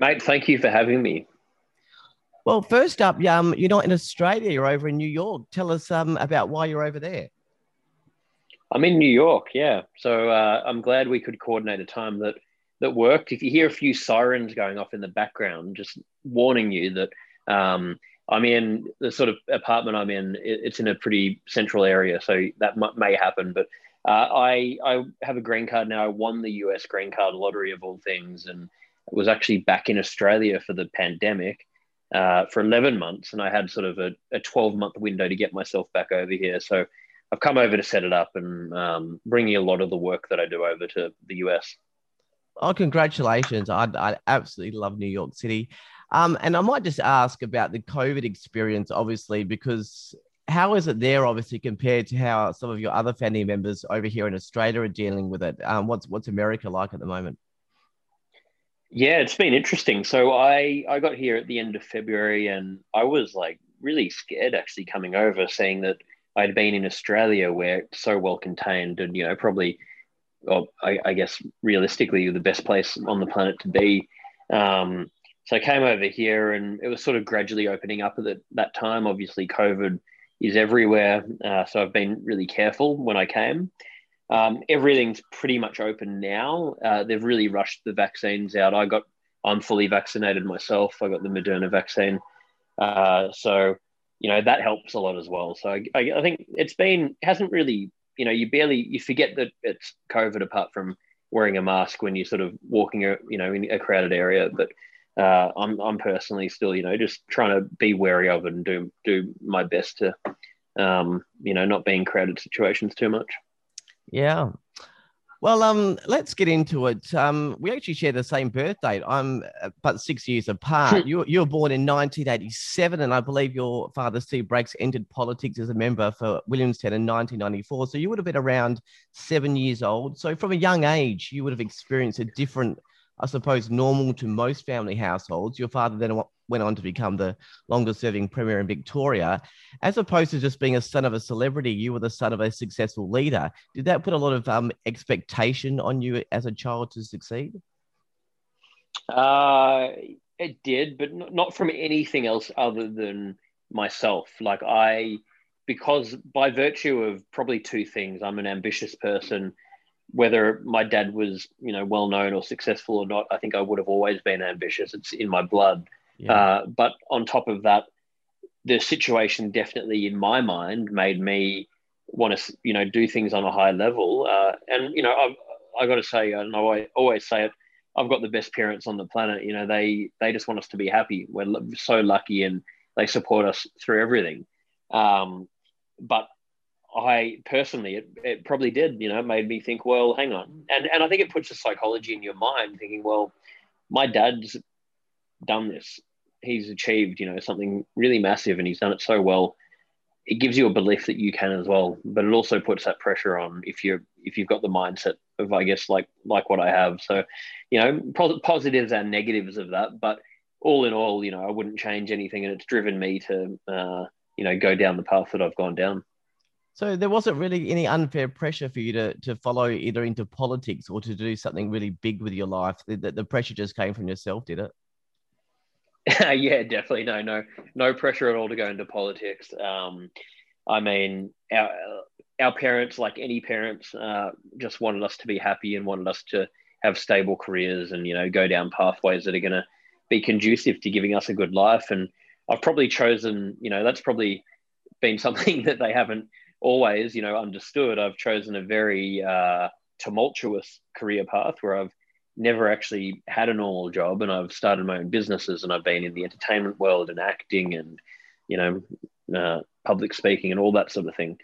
Mate, thank you for having me. Well, first up, um, you're not in Australia, you're over in New York. Tell us um, about why you're over there. I'm in New York, yeah. So uh, I'm glad we could coordinate a time that that worked. If you hear a few sirens going off in the background, just warning you that um, I'm in the sort of apartment I'm in. It's in a pretty central area, so that may happen. But uh, I I have a green card now. I won the US green card lottery of all things, and was actually back in Australia for the pandemic uh, for 11 months, and I had sort of a, a 12 month window to get myself back over here. So I've come over to set it up and um, bringing a lot of the work that I do over to the US. Oh, congratulations! I I absolutely love New York City. Um, and I might just ask about the COVID experience, obviously, because how is it there, obviously, compared to how some of your other family members over here in Australia are dealing with it? Um, what's what's America like at the moment? Yeah, it's been interesting. So I I got here at the end of February, and I was like really scared actually coming over, seeing that I'd been in Australia where it's so well contained, and you know probably, well, I, I guess realistically the best place on the planet to be. Um, so I came over here, and it was sort of gradually opening up at the, that time. Obviously, COVID is everywhere, uh, so I've been really careful when I came. Um, everything's pretty much open now. Uh, they've really rushed the vaccines out. I got, I'm fully vaccinated myself. I got the Moderna vaccine, uh, so you know that helps a lot as well. So I, I, think it's been hasn't really, you know, you barely you forget that it's COVID apart from wearing a mask when you're sort of walking, you know, in a crowded area. But uh, I'm I'm personally still, you know, just trying to be wary of it and do do my best to, um, you know, not be in crowded situations too much. Yeah. Well, um, let's get into it. Um, we actually share the same birthday. I'm uh, but six years apart. you, you were born in 1987, and I believe your father, Steve Bracks, entered politics as a member for Williamstown in 1994. So you would have been around seven years old. So from a young age, you would have experienced a different I suppose, normal to most family households. Your father then went on to become the longest serving premier in Victoria. As opposed to just being a son of a celebrity, you were the son of a successful leader. Did that put a lot of um, expectation on you as a child to succeed? Uh, it did, but not from anything else other than myself. Like I, because by virtue of probably two things, I'm an ambitious person whether my dad was you know well known or successful or not i think i would have always been ambitious it's in my blood yeah. uh, but on top of that the situation definitely in my mind made me want to you know do things on a high level uh, and you know i've i got to say and i always say it i've got the best parents on the planet you know they they just want us to be happy we're so lucky and they support us through everything um, but I personally, it, it probably did, you know, made me think, well, hang on. And, and I think it puts a psychology in your mind thinking, well, my dad's done this. He's achieved, you know, something really massive and he's done it so well. It gives you a belief that you can as well, but it also puts that pressure on if you're if you've got the mindset of, I guess, like like what I have. So, you know, positives and negatives of that, but all in all, you know, I wouldn't change anything, and it's driven me to, uh, you know, go down the path that I've gone down. So there wasn't really any unfair pressure for you to to follow either into politics or to do something really big with your life. The, the, the pressure just came from yourself, did it? yeah, definitely. No, no, no pressure at all to go into politics. Um, I mean, our our parents, like any parents, uh, just wanted us to be happy and wanted us to have stable careers and you know go down pathways that are going to be conducive to giving us a good life. And I've probably chosen, you know, that's probably been something that they haven't always, you know, understood I've chosen a very uh, tumultuous career path where I've never actually had a normal job and I've started my own businesses and I've been in the entertainment world and acting and, you know, uh, public speaking and all that sort of thing.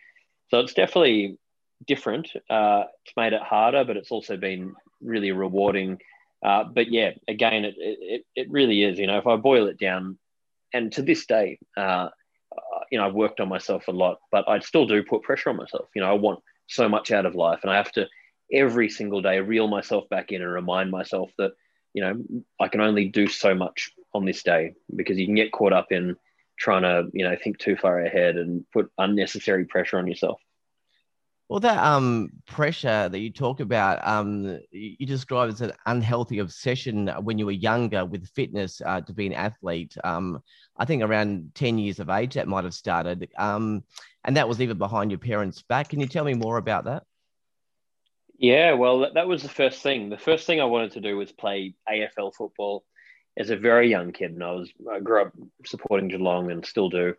So it's definitely different. Uh, it's made it harder, but it's also been really rewarding. Uh, but yeah, again, it, it, it really is, you know, if I boil it down, and to this day, uh, you know, I've worked on myself a lot, but I still do put pressure on myself. You know, I want so much out of life, and I have to every single day reel myself back in and remind myself that you know I can only do so much on this day because you can get caught up in trying to you know think too far ahead and put unnecessary pressure on yourself. Well, that um pressure that you talk about, um, you describe as an unhealthy obsession when you were younger with fitness uh, to be an athlete. Um, I think around ten years of age that might have started, um, and that was even behind your parents' back. Can you tell me more about that? Yeah, well, that, was the first thing. The first thing I wanted to do was play AFL football as a very young kid, and I was I grew up supporting Geelong and still do.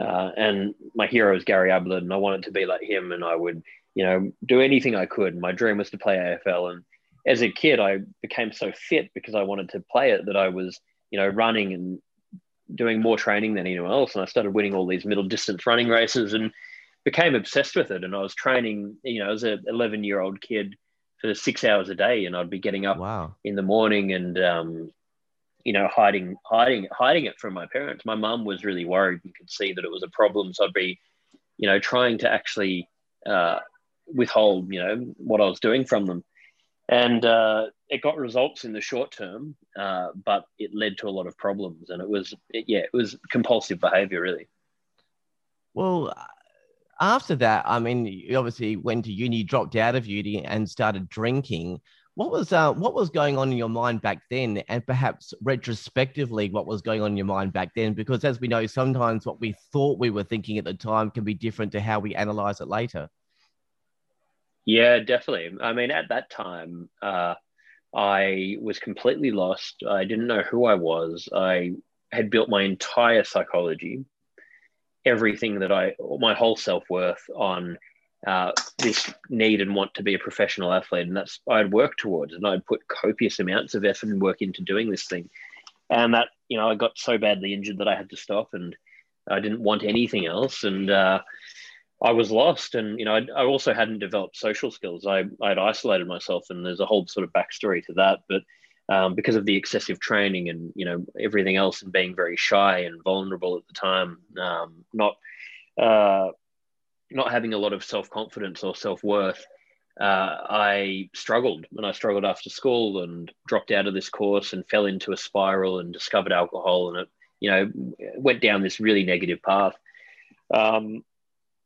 Uh, and my hero is Gary Ablett, and I wanted to be like him, and I would, you know, do anything I could. My dream was to play AFL, and as a kid, I became so fit because I wanted to play it that I was, you know, running and doing more training than anyone else, and I started winning all these middle distance running races, and became obsessed with it. And I was training, you know, as an 11 year old kid for six hours a day, and I'd be getting up wow. in the morning and um, you know, hiding, hiding, hiding it from my parents. My mum was really worried and could see that it was a problem. So I'd be, you know, trying to actually uh, withhold, you know, what I was doing from them. And uh, it got results in the short term, uh, but it led to a lot of problems. And it was, it, yeah, it was compulsive behavior, really. Well, after that, I mean, you obviously went to uni, dropped out of uni, and started drinking. What was uh, what was going on in your mind back then, and perhaps retrospectively, what was going on in your mind back then? Because as we know, sometimes what we thought we were thinking at the time can be different to how we analyze it later. Yeah, definitely. I mean, at that time, uh, I was completely lost. I didn't know who I was. I had built my entire psychology, everything that I, my whole self worth on uh, this need and want to be a professional athlete, and that's I'd work towards, and I'd put copious amounts of effort and work into doing this thing, and that you know I got so badly injured that I had to stop, and I didn't want anything else, and uh, I was lost, and you know I'd, I also hadn't developed social skills. I I'd isolated myself, and there's a whole sort of backstory to that, but. Um, because of the excessive training and you know everything else and being very shy and vulnerable at the time um, not uh, not having a lot of self confidence or self worth, uh, I struggled and I struggled after school and dropped out of this course and fell into a spiral and discovered alcohol and it, you know, went down this really negative path. Um,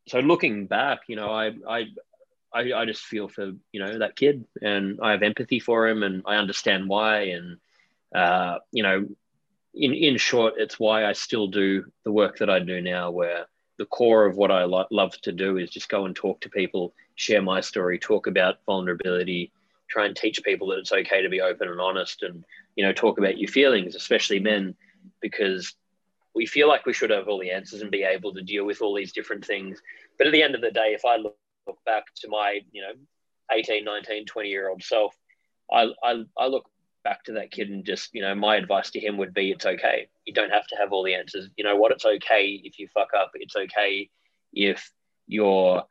so looking back, you know, I, I, I, I just feel for, you know, that kid and I have empathy for him and I understand why. And, uh, you know, in, in short, it's why I still do the work that I do now where, the core of what I lo- love to do is just go and talk to people, share my story, talk about vulnerability, try and teach people that it's okay to be open and honest, and you know talk about your feelings, especially men, because we feel like we should have all the answers and be able to deal with all these different things. But at the end of the day, if I look, look back to my you know 18, 19, 20 year old self, I, I, I look back to that kid and just you know my advice to him would be it's okay. You don't have to have all the answers. You know what? It's okay if you fuck up. It's okay if you're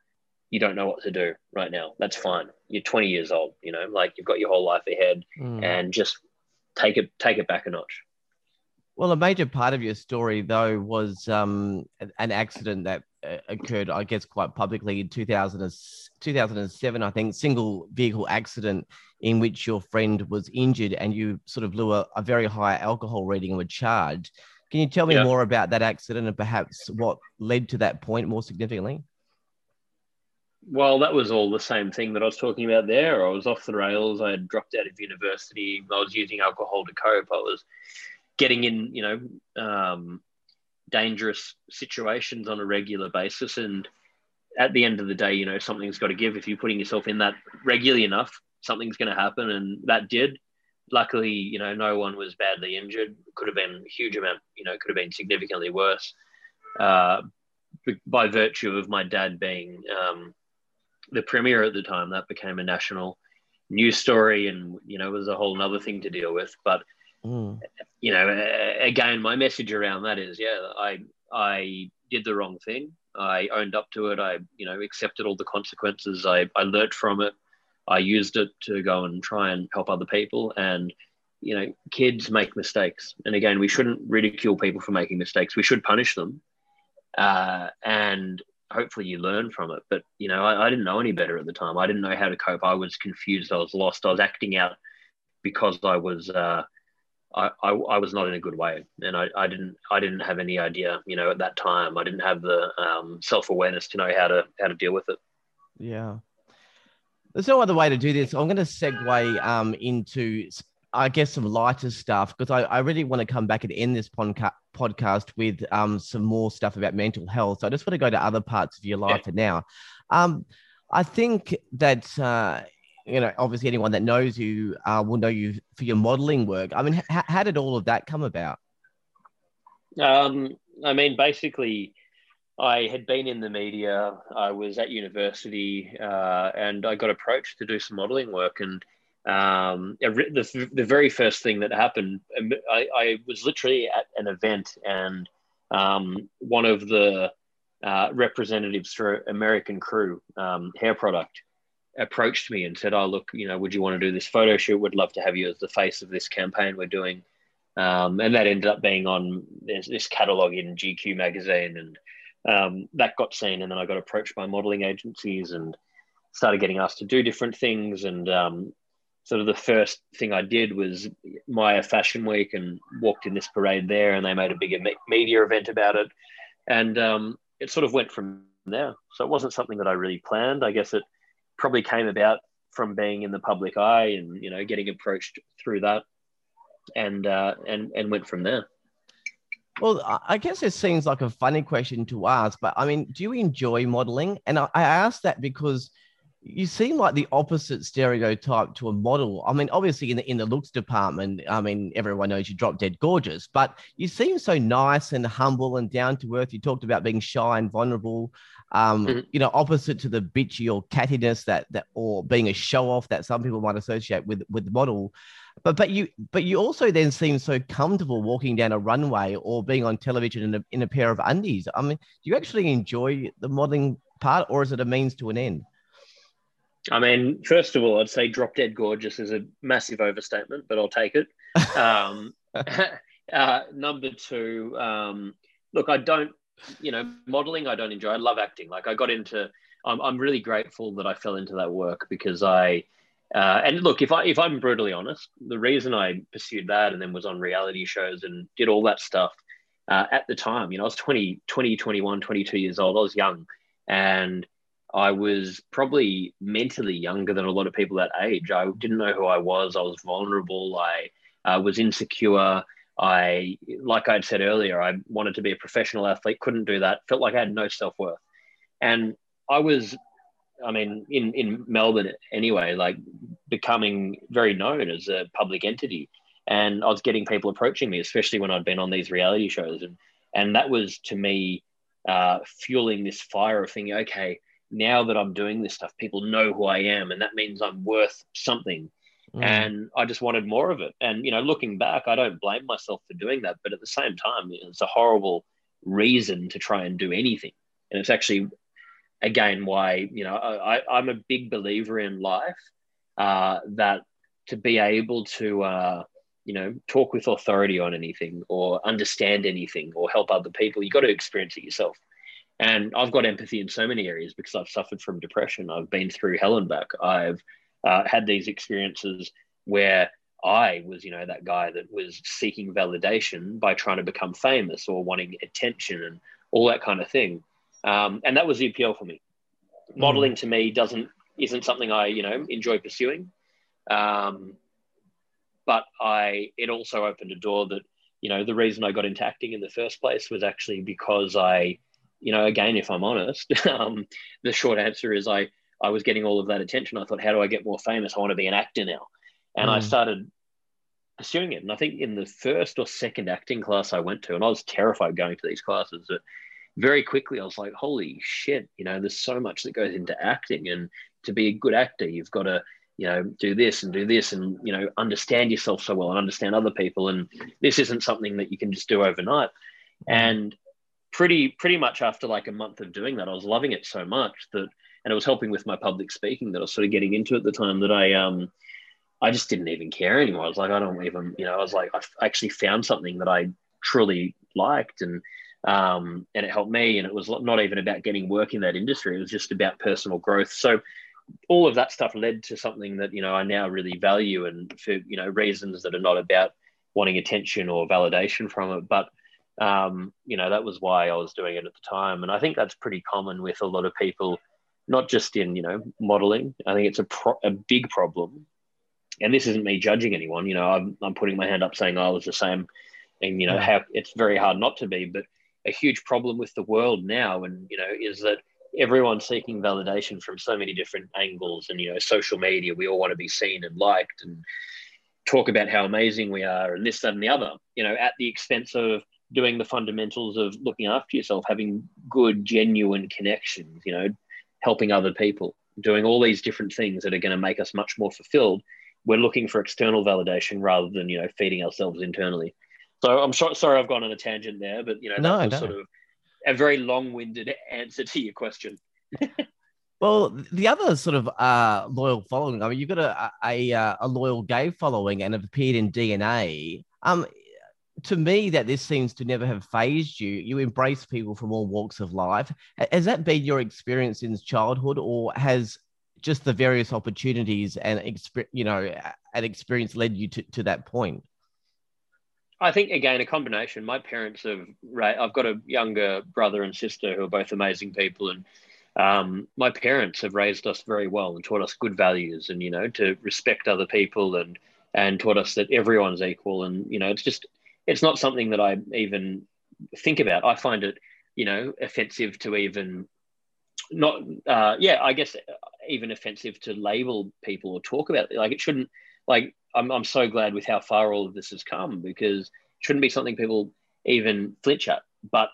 you don't know what to do right now. That's fine. You're 20 years old you know like you've got your whole life ahead mm. and just take it take it back a notch. Well a major part of your story though was um, an accident that occurred i guess quite publicly in 2000, 2007 i think single vehicle accident in which your friend was injured and you sort of blew a, a very high alcohol reading and were charged. Can you tell me yeah. more about that accident and perhaps what led to that point more significantly? Well, that was all the same thing that I was talking about there. I was off the rails. I had dropped out of university. I was using alcohol to cope. I was getting in, you know, um, dangerous situations on a regular basis. And at the end of the day, you know, something's got to give. If you're putting yourself in that regularly enough, something's going to happen, and that did. Luckily, you know, no one was badly injured. Could have been a huge amount, you know, could have been significantly worse. Uh, by virtue of my dad being um, the premier at the time, that became a national news story, and you know, was a whole other thing to deal with. But mm. you know, again, my message around that is, yeah, I I did the wrong thing. I owned up to it. I, you know, accepted all the consequences. I, I learned from it. I used it to go and try and help other people. And, you know, kids make mistakes. And again, we shouldn't ridicule people for making mistakes. We should punish them. Uh, and hopefully you learn from it. But, you know, I, I didn't know any better at the time. I didn't know how to cope. I was confused. I was lost. I was acting out because I was, uh, I, I, I, was not in a good way and I, I didn't I didn't have any idea you know at that time I didn't have the um, self-awareness to know how to how to deal with it Yeah. There's no other way to do this. I'm going to segue um, into, I guess, some lighter stuff because I, I really want to come back and end this podca- podcast with um, some more stuff about mental health. So I just want to go to other parts of your life yeah. for now. Um, I think that, uh, you know, obviously anyone that knows you uh, will know you for your modeling work. I mean, h- how did all of that come about? Um, I mean, basically, I had been in the media. I was at university, uh, and I got approached to do some modelling work. And um, the, the very first thing that happened, um, I, I was literally at an event, and um, one of the uh, representatives for American Crew um, Hair Product approached me and said, "Oh, look, you know, would you want to do this photo shoot? We'd love to have you as the face of this campaign we're doing." Um, and that ended up being on this, this catalog in GQ magazine, and um, that got seen. And then I got approached by modeling agencies and started getting asked to do different things. And um, sort of the first thing I did was Myer Fashion Week and walked in this parade there, and they made a bigger media event about it. And um, it sort of went from there. So it wasn't something that I really planned. I guess it probably came about from being in the public eye and you know getting approached through that and uh, and and went from there. Well, I guess it seems like a funny question to ask, but I mean, do you enjoy modeling? And I, I ask that because you seem like the opposite stereotype to a model. I mean, obviously in the in the looks department, I mean, everyone knows you drop dead gorgeous, but you seem so nice and humble and down to earth. You talked about being shy and vulnerable. Um, mm-hmm. you know, opposite to the bitchy or cattiness that that or being a show off that some people might associate with with the model. But but you but you also then seem so comfortable walking down a runway or being on television in a, in a pair of undies. I mean, do you actually enjoy the modeling part, or is it a means to an end? I mean, first of all, I'd say "drop dead gorgeous" is a massive overstatement, but I'll take it. um, uh, number two, um, look, I don't, you know, modeling. I don't enjoy. I love acting. Like I got into. I'm, I'm really grateful that I fell into that work because I uh, and look, if I if I'm brutally honest, the reason I pursued that and then was on reality shows and did all that stuff uh, at the time, you know, I was 20, 20, 21, 22 years old. I was young, and I was probably mentally younger than a lot of people that age. I didn't know who I was. I was vulnerable. I uh, was insecure. I, like I'd said earlier, I wanted to be a professional athlete. Couldn't do that. Felt like I had no self worth, and I was I mean, in, in Melbourne anyway, like becoming very known as a public entity. And I was getting people approaching me, especially when I'd been on these reality shows. And, and that was to me uh, fueling this fire of thinking, okay, now that I'm doing this stuff, people know who I am. And that means I'm worth something. Mm. And I just wanted more of it. And, you know, looking back, I don't blame myself for doing that. But at the same time, it's a horrible reason to try and do anything. And it's actually again why you know I, I'm a big believer in life uh, that to be able to uh, you know talk with authority on anything or understand anything or help other people you got to experience it yourself and I've got empathy in so many areas because I've suffered from depression I've been through hell and back I've uh, had these experiences where I was, you know, that guy that was seeking validation by trying to become famous or wanting attention and all that kind of thing. Um, and that was the appeal for me. Modeling mm. to me doesn't isn't something I you know enjoy pursuing, um, but I it also opened a door that you know the reason I got into acting in the first place was actually because I you know again if I'm honest um, the short answer is I I was getting all of that attention. I thought how do I get more famous? I want to be an actor now, and mm. I started pursuing it. And I think in the first or second acting class I went to, and I was terrified going to these classes, that very quickly I was like, holy shit, you know, there's so much that goes into acting. And to be a good actor, you've got to, you know, do this and do this and, you know, understand yourself so well and understand other people. And this isn't something that you can just do overnight. And pretty, pretty much after like a month of doing that, I was loving it so much that, and it was helping with my public speaking that I was sort of getting into at the time that I, um, I just didn't even care anymore. I was like, I don't even, you know, I was like, I actually found something that I truly liked and um, and it helped me. And it was not even about getting work in that industry; it was just about personal growth. So all of that stuff led to something that you know I now really value, and for you know reasons that are not about wanting attention or validation from it, but um, you know that was why I was doing it at the time. And I think that's pretty common with a lot of people not just in you know modeling. I think it's a pro- a big problem, and this isn't me judging anyone. You know, I'm I'm putting my hand up saying oh, I was the same, and you know how it's very hard not to be. But a huge problem with the world now, and you know, is that everyone's seeking validation from so many different angles, and you know, social media. We all want to be seen and liked, and talk about how amazing we are, and this, that, and the other. You know, at the expense of doing the fundamentals of looking after yourself, having good, genuine connections, you know, helping other people, doing all these different things that are going to make us much more fulfilled. We're looking for external validation rather than, you know, feeding ourselves internally. So I'm so, sorry I've gone on a tangent there, but, you know, no, that was no. sort of a very long winded answer to your question. Well, the other sort of uh, loyal following, I mean, you've got a, a, a loyal gay following and have appeared in DNA. Um, to me that this seems to never have fazed you. You embrace people from all walks of life. Has that been your experience in childhood, or has just the various opportunities and you know an experience led you to, to that point? I think again a combination. My parents have. I've got a younger brother and sister who are both amazing people, and um, my parents have raised us very well and taught us good values, and you know to respect other people and and taught us that everyone's equal. And you know it's just it's not something that I even think about. I find it, you know, offensive to even not, uh, yeah, I guess even offensive to label people or talk about it. Like it shouldn't, like, I'm, I'm so glad with how far all of this has come because it shouldn't be something people even flinch at. But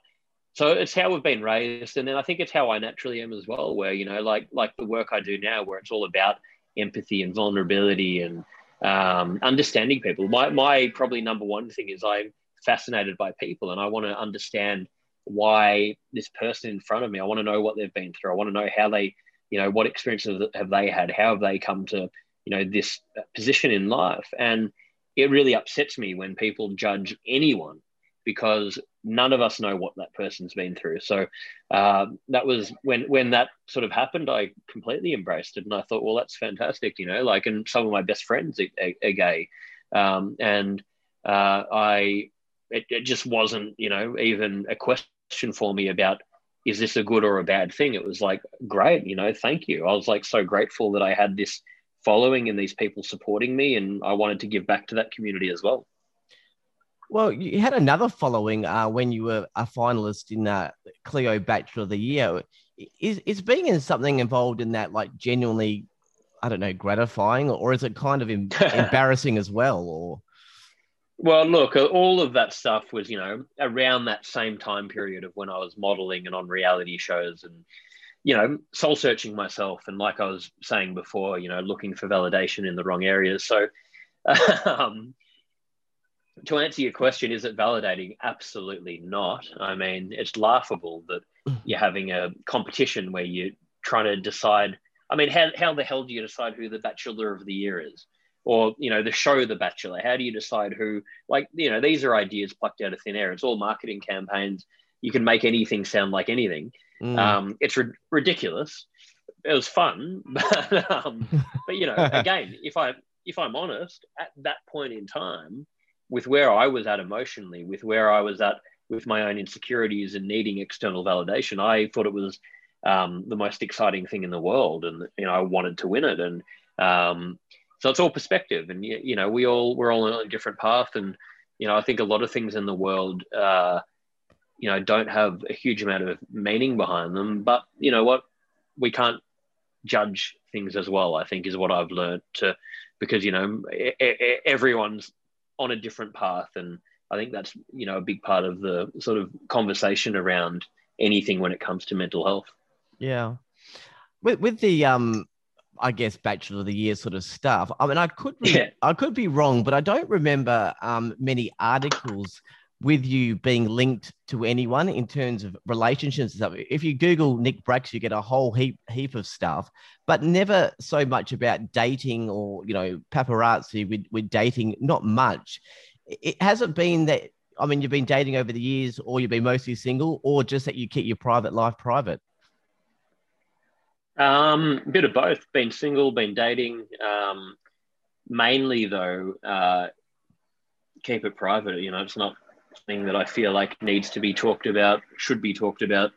so it's how we've been raised. And then I think it's how I naturally am as well, where, you know, like, like the work I do now, where it's all about empathy and vulnerability and, um, understanding people. My, my probably number one thing is I'm fascinated by people and I want to understand why this person in front of me, I want to know what they've been through. I want to know how they, you know, what experiences have they had? How have they come to, you know, this position in life? And it really upsets me when people judge anyone because none of us know what that person's been through. So uh, that was when when that sort of happened. I completely embraced it, and I thought, well, that's fantastic, you know. Like, and some of my best friends are, are, are gay, um, and uh, I it, it just wasn't, you know, even a question for me about is this a good or a bad thing. It was like great, you know, thank you. I was like so grateful that I had this following and these people supporting me, and I wanted to give back to that community as well. Well, you had another following uh, when you were a finalist in uh, Cleo Bachelor of the Year. Is is being in something involved in that like genuinely, I don't know, gratifying, or is it kind of em- embarrassing as well? Or well, look, all of that stuff was you know around that same time period of when I was modeling and on reality shows and you know soul searching myself and like I was saying before, you know, looking for validation in the wrong areas. So. Um, to answer your question, is it validating? Absolutely not. I mean, it's laughable that mm. you're having a competition where you're trying to decide. I mean, how, how the hell do you decide who the Bachelor of the Year is? Or, you know, the show The Bachelor? How do you decide who, like, you know, these are ideas plucked out of thin air. It's all marketing campaigns. You can make anything sound like anything. Mm. Um, it's ri- ridiculous. It was fun, but, um, but you know, again, if I if I'm honest, at that point in time, with where I was at emotionally, with where I was at with my own insecurities and needing external validation, I thought it was um, the most exciting thing in the world, and you know I wanted to win it. And um, so it's all perspective, and you know we all we're all on a different path, and you know I think a lot of things in the world, uh, you know, don't have a huge amount of meaning behind them. But you know what, we can't judge things as well. I think is what I've learned to because you know everyone's on a different path. And I think that's, you know, a big part of the sort of conversation around anything when it comes to mental health. Yeah. With, with the, um, I guess Bachelor of the Year sort of stuff. I mean, I could be, yeah. I could be wrong, but I don't remember um, many articles with you being linked to anyone in terms of relationships and stuff. If you Google Nick Bracks, you get a whole heap heap of stuff, but never so much about dating or you know paparazzi with with dating. Not much. It hasn't been that. I mean, you've been dating over the years, or you've been mostly single, or just that you keep your private life private. Um, a bit of both. Been single, been dating. Um, mainly though, uh, keep it private. You know, it's not thing that I feel like needs to be talked about, should be talked about.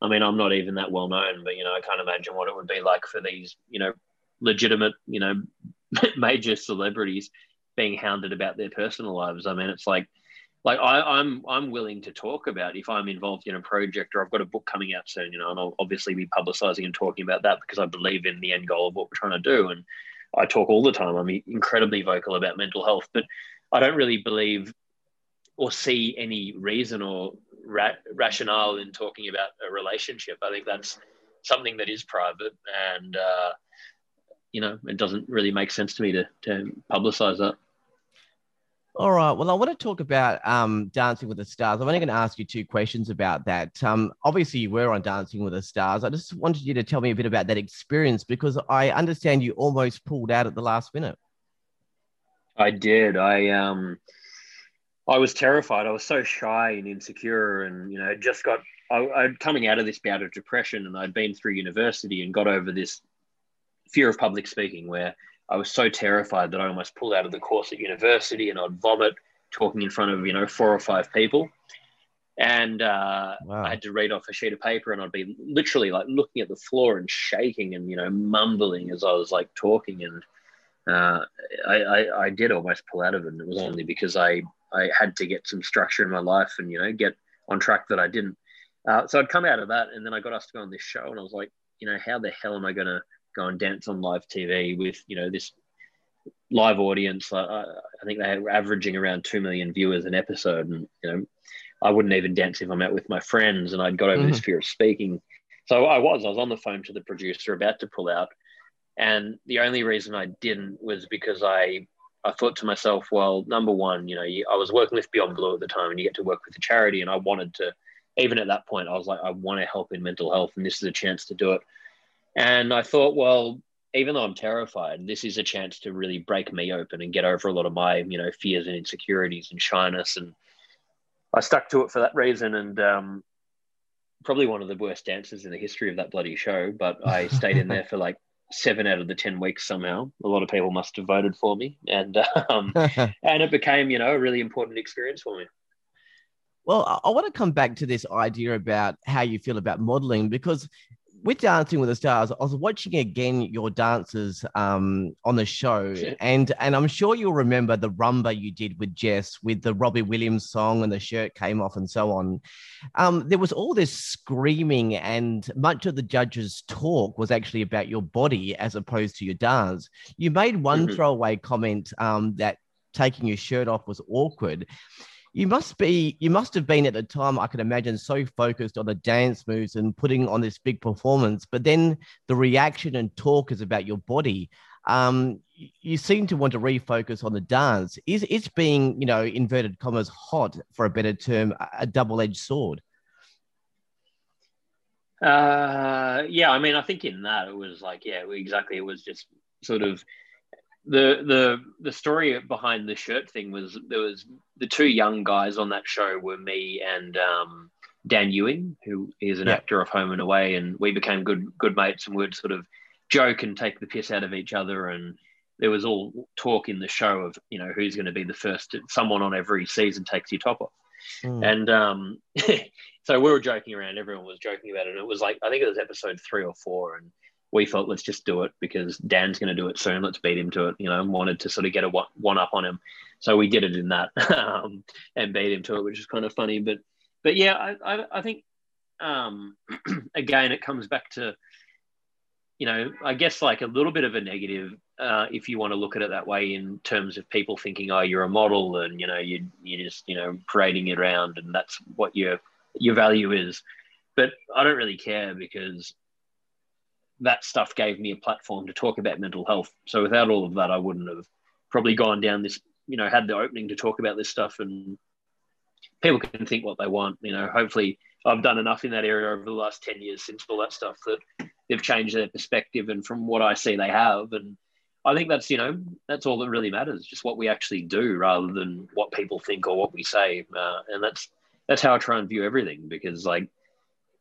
I mean, I'm not even that well known, but you know, I can't imagine what it would be like for these, you know, legitimate, you know, major celebrities being hounded about their personal lives. I mean, it's like, like I, am I'm, I'm willing to talk about if I'm involved in a project or I've got a book coming out soon, you know, and I'll obviously be publicizing and talking about that because I believe in the end goal of what we're trying to do. And I talk all the time. I'm incredibly vocal about mental health, but I don't really believe or see any reason or ra- rationale in talking about a relationship. I think that's something that is private and, uh, you know, it doesn't really make sense to me to, to publicize that. All right. Well, I want to talk about um, Dancing with the Stars. I'm only going to ask you two questions about that. Um, obviously, you were on Dancing with the Stars. I just wanted you to tell me a bit about that experience because I understand you almost pulled out at the last minute. I did. I um, I was terrified. I was so shy and insecure, and you know, just got. I, I'd coming out of this bout of depression, and I'd been through university and got over this fear of public speaking, where I was so terrified that I almost pulled out of the course at university, and I'd vomit talking in front of you know four or five people, and uh, wow. I had to read off a sheet of paper, and I'd be literally like looking at the floor and shaking and you know mumbling as I was like talking, and uh, I, I, I did almost pull out of it, and it was only because I I had to get some structure in my life and you know get on track that I didn't. Uh, so I'd come out of that, and then I got asked to go on this show, and I was like, you know, how the hell am I going to go and dance on live TV with you know this live audience? Uh, I think they were averaging around two million viewers an episode, and you know, I wouldn't even dance if I'm out with my friends, and I'd got over mm-hmm. this fear of speaking. So I was, I was on the phone to the producer about to pull out, and the only reason I didn't was because I I thought to myself, well, number one, you know, I was working with Beyond Blue at the time, and you get to work with a charity, and I wanted to, even at that point, I was like, I want to help in mental health, and this is a chance to do it. And I thought, well, even though I'm terrified, this is a chance to really break me open and get over a lot of my, you know, fears and insecurities and shyness. And I stuck to it for that reason. And um, probably one of the worst dances in the history of that bloody show, but I stayed in there for like seven out of the 10 weeks somehow. A lot of people must have voted for me. And, um, and it became, you know, a really important experience for me. Well, I want to come back to this idea about how you feel about modeling because with Dancing with the Stars, I was watching again your dances um, on the show, and and I'm sure you'll remember the rumba you did with Jess with the Robbie Williams song, and the shirt came off, and so on. Um, there was all this screaming, and much of the judges' talk was actually about your body as opposed to your dance. You made one mm-hmm. throwaway comment um, that taking your shirt off was awkward you must be you must have been at the time i can imagine so focused on the dance moves and putting on this big performance but then the reaction and talk is about your body. Um, you seem to want to refocus on the dance. Is it's being you know inverted commas hot for a better term a double-edged sword? Uh yeah i mean i think in that it was like yeah exactly it was just sort of the the the story behind the shirt thing was there was the two young guys on that show were me and um, Dan Ewing, who is an yeah. actor of Home and Away, and we became good good mates and would sort of joke and take the piss out of each other. And there was all talk in the show of you know who's going to be the first. Someone on every season takes your top off, mm. and um, so we were joking around. Everyone was joking about it. And it was like I think it was episode three or four, and we thought let's just do it because Dan's going to do it soon. Let's beat him to it. You know, wanted to sort of get a one up on him, so we did it in that um, and beat him to it, which is kind of funny. But but yeah, I I, I think um, again it comes back to you know I guess like a little bit of a negative uh, if you want to look at it that way in terms of people thinking oh you're a model and you know you you just you know parading it around and that's what your your value is. But I don't really care because that stuff gave me a platform to talk about mental health. So without all of that, I wouldn't have probably gone down this, you know, had the opening to talk about this stuff and people can think what they want. You know, hopefully I've done enough in that area over the last 10 years since all that stuff that they've changed their perspective. And from what I see, they have. And I think that's, you know, that's all that really matters, just what we actually do rather than what people think or what we say. Uh, and that's, that's how I try and view everything because like,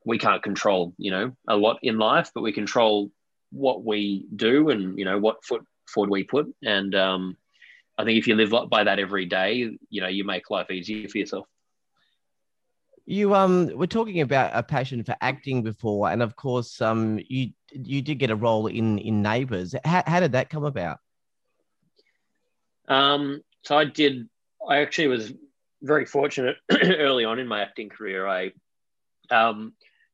we can't control, you know, a lot in life, but we control what we do and, you know, what foot forward we put. And um, I think if you live by that every day, you know, you make life easier for yourself. You um were talking about a passion for acting before, and of course, um you you did get a role in in Neighbours. How, how did that come about? Um, so I did. I actually was very fortunate early on in my acting career. I um,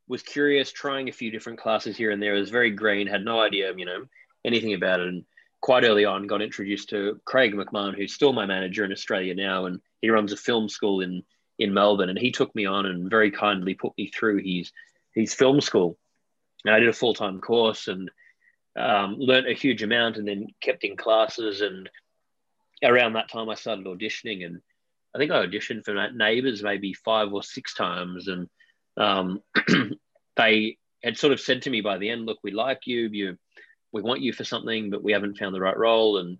was curious, trying a few different classes here and there. I was very green, had no idea, you know, anything about it. And quite early on, got introduced to Craig McMahon, who's still my manager in Australia now, and he runs a film school in in Melbourne. And he took me on and very kindly put me through his his film school. And I did a full time course and um, learned a huge amount, and then kept in classes. And around that time, I started auditioning, and I think I auditioned for Neighbours maybe five or six times, and um, they had sort of said to me by the end, "Look, we like you. You we want you for something, but we haven't found the right role. And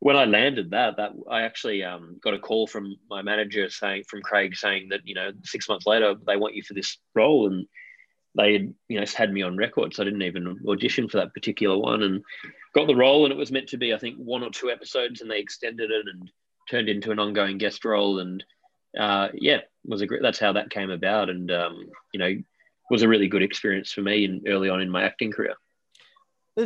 when I landed that, that I actually um, got a call from my manager saying, from Craig saying that, you know, six months later, they want you for this role. And they had, you know, had me on record. So I didn't even audition for that particular one and got the role. And it was meant to be, I think, one or two episodes and they extended it and turned into an ongoing guest role. And uh, yeah, was a great, that's how that came about. And, um, you know, was a really good experience for me in, early on in my acting career.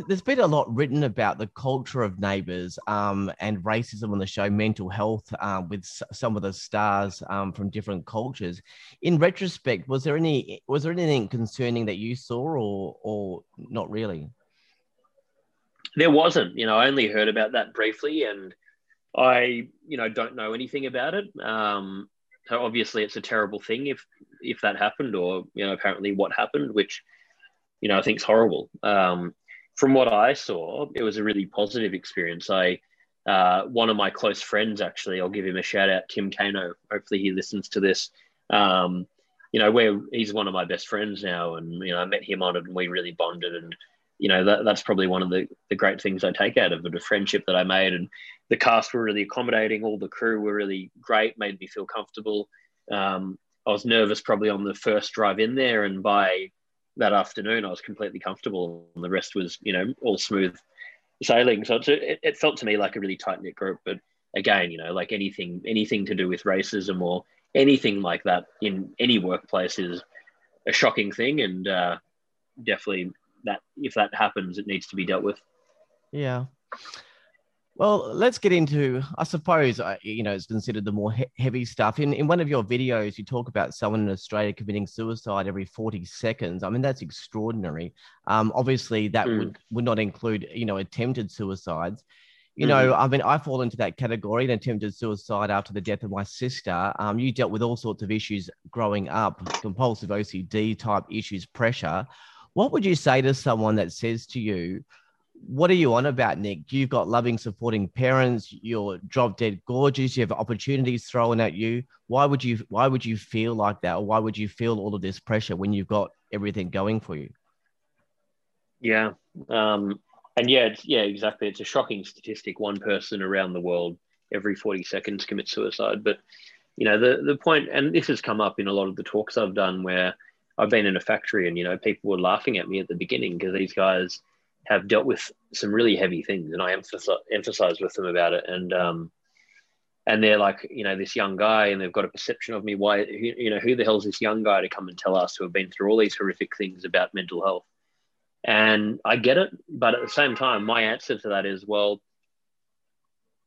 There's been a lot written about the culture of Neighbours um, and racism on the show, mental health uh, with some of the stars um, from different cultures. In retrospect, was there any was there anything concerning that you saw, or or not really? There wasn't. You know, I only heard about that briefly, and I you know don't know anything about it. Um, so obviously, it's a terrible thing if if that happened, or you know, apparently what happened, which you know I think is horrible. Um, from what I saw, it was a really positive experience. I uh, one of my close friends actually, I'll give him a shout out, Tim Kano. Hopefully he listens to this. Um, you know, where he's one of my best friends now, and you know, I met him on it, and we really bonded, and you know, that, that's probably one of the, the great things I take out of it, a friendship that I made, and the cast were really accommodating, all the crew were really great, made me feel comfortable. Um, I was nervous probably on the first drive in there, and by that afternoon, I was completely comfortable, and the rest was, you know, all smooth sailing. So it, it felt to me like a really tight knit group. But again, you know, like anything, anything to do with racism or anything like that in any workplace is a shocking thing, and uh, definitely that if that happens, it needs to be dealt with. Yeah. Well, let's get into, I suppose, uh, you know, it's considered the more he- heavy stuff. In, in one of your videos, you talk about someone in Australia committing suicide every 40 seconds. I mean, that's extraordinary. Um, obviously, that mm. would, would not include, you know, attempted suicides. You mm. know, I mean, I fall into that category, an attempted suicide after the death of my sister. Um, you dealt with all sorts of issues growing up, compulsive OCD type issues, pressure. What would you say to someone that says to you, what are you on about, Nick? You've got loving, supporting parents. You're drop dead gorgeous. You have opportunities thrown at you. Why would you? Why would you feel like that? Or why would you feel all of this pressure when you've got everything going for you? Yeah, um, and yeah, it's, yeah, exactly. It's a shocking statistic. One person around the world every forty seconds commits suicide. But you know, the the point, and this has come up in a lot of the talks I've done, where I've been in a factory, and you know, people were laughing at me at the beginning because these guys have dealt with some really heavy things, and I emphasize, emphasize with them about it. And um, and they're like, you know, this young guy, and they've got a perception of me. Why, you know, who the hell's this young guy to come and tell us who have been through all these horrific things about mental health? And I get it, but at the same time, my answer to that is, well,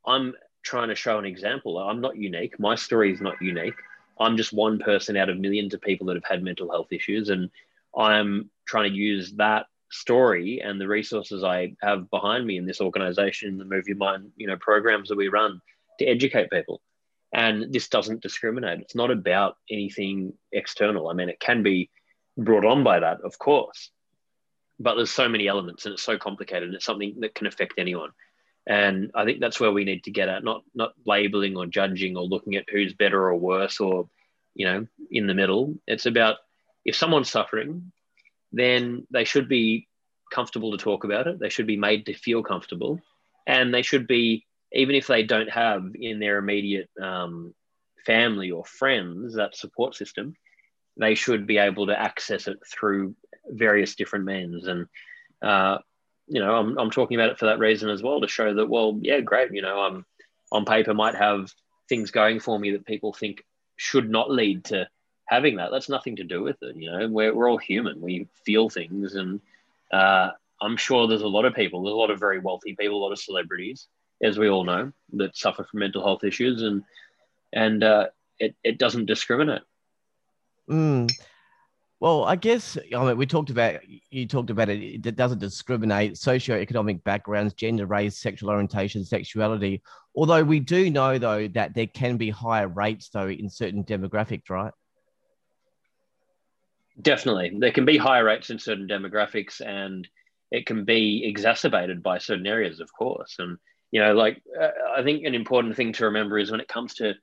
I'm trying to show an example. I'm not unique. My story is not unique. I'm just one person out of millions of people that have had mental health issues, and I'm trying to use that story and the resources I have behind me in this organization, the Move Your Mind, you know, programs that we run to educate people. And this doesn't discriminate. It's not about anything external. I mean, it can be brought on by that, of course, but there's so many elements and it's so complicated. And it's something that can affect anyone. And I think that's where we need to get at, not not labeling or judging or looking at who's better or worse or, you know, in the middle. It's about if someone's suffering, then they should be comfortable to talk about it. They should be made to feel comfortable, and they should be even if they don't have in their immediate um, family or friends that support system, they should be able to access it through various different means. And uh, you know, I'm I'm talking about it for that reason as well to show that well, yeah, great. You know, I'm on paper might have things going for me that people think should not lead to having that. That's nothing to do with it. You know, we're, we're all human. We feel things. And uh, I'm sure there's a lot of people, there's a lot of very wealthy people, a lot of celebrities, as we all know, that suffer from mental health issues. And, and uh, it, it doesn't discriminate. Mm. Well, I guess I mean, we talked about you talked about it. It doesn't discriminate socioeconomic backgrounds, gender, race, sexual orientation, sexuality. Although we do know though that there can be higher rates though in certain demographics, right? Definitely, there can be higher rates in certain demographics, and it can be exacerbated by certain areas, of course. And you know, like uh, I think an important thing to remember is when it comes to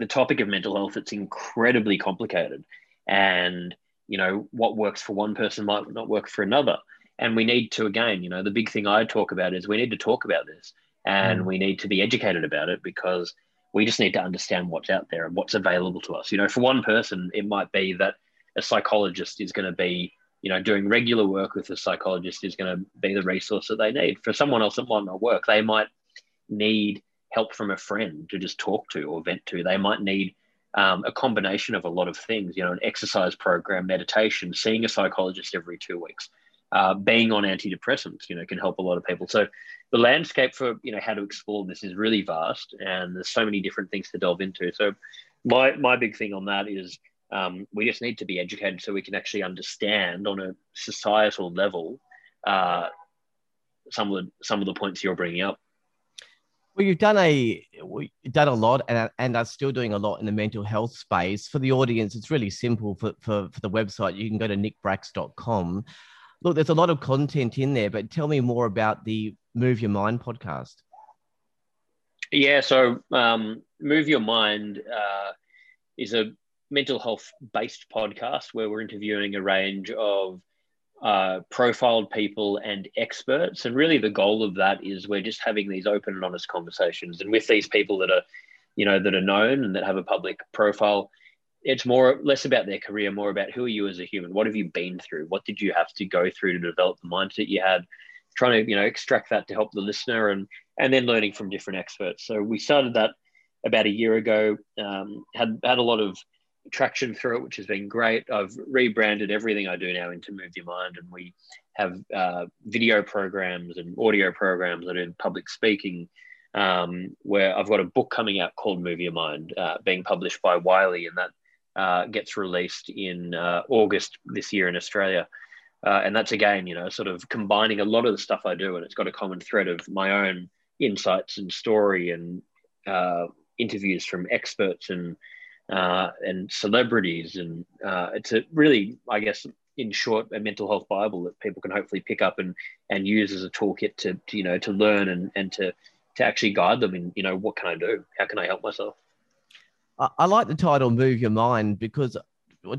the topic of mental health, it's incredibly complicated and you know what works for one person might not work for another. And we need to again you know the big thing i talk about is we need to talk about this and mm. we need to be educated about it because we just need to understand what's out there and what's available to us. You know for one person it might be that a psychologist is going to be you know doing regular work with a psychologist is going to be the resource that they need. For someone else it might not work. They might need help from a friend to just talk to or vent to. They might need um, a combination of a lot of things, you know, an exercise program, meditation, seeing a psychologist every two weeks, uh, being on antidepressants, you know, can help a lot of people. So the landscape for, you know, how to explore this is really vast and there's so many different things to delve into. So my, my big thing on that is um, we just need to be educated so we can actually understand on a societal level uh, some of the, some of the points you're bringing up. Well, you've done a you've done a lot, and and are still doing a lot in the mental health space. For the audience, it's really simple. For for, for the website, you can go to nickbracks.com. Look, there's a lot of content in there, but tell me more about the Move Your Mind podcast. Yeah, so um, Move Your Mind uh, is a mental health based podcast where we're interviewing a range of uh, profiled people and experts. And really, the goal of that is we're just having these open and honest conversations. And with these people that are, you know, that are known and that have a public profile, it's more less about their career, more about who are you as a human. What have you been through? What did you have to go through to develop the mindset you had? Trying to, you know, extract that to help the listener, and and then learning from different experts. So we started that about a year ago. Um, had had a lot of traction through it, which has been great. I've rebranded everything I do now into Move Your Mind, and we have uh, video programs and audio programs. I do public speaking, um, where I've got a book coming out called Move Your Mind, uh, being published by Wiley, and that uh, gets released in uh, August this year in Australia. Uh, and that's again, you know, sort of combining a lot of the stuff I do, and it's got a common thread of my own insights and story and uh, interviews from experts and uh, and celebrities. And uh, it's a really, I guess, in short, a mental health Bible that people can hopefully pick up and, and use as a toolkit to, to you know, to learn and, and to, to actually guide them in, you know, what can I do? How can I help myself? I like the title Move Your Mind because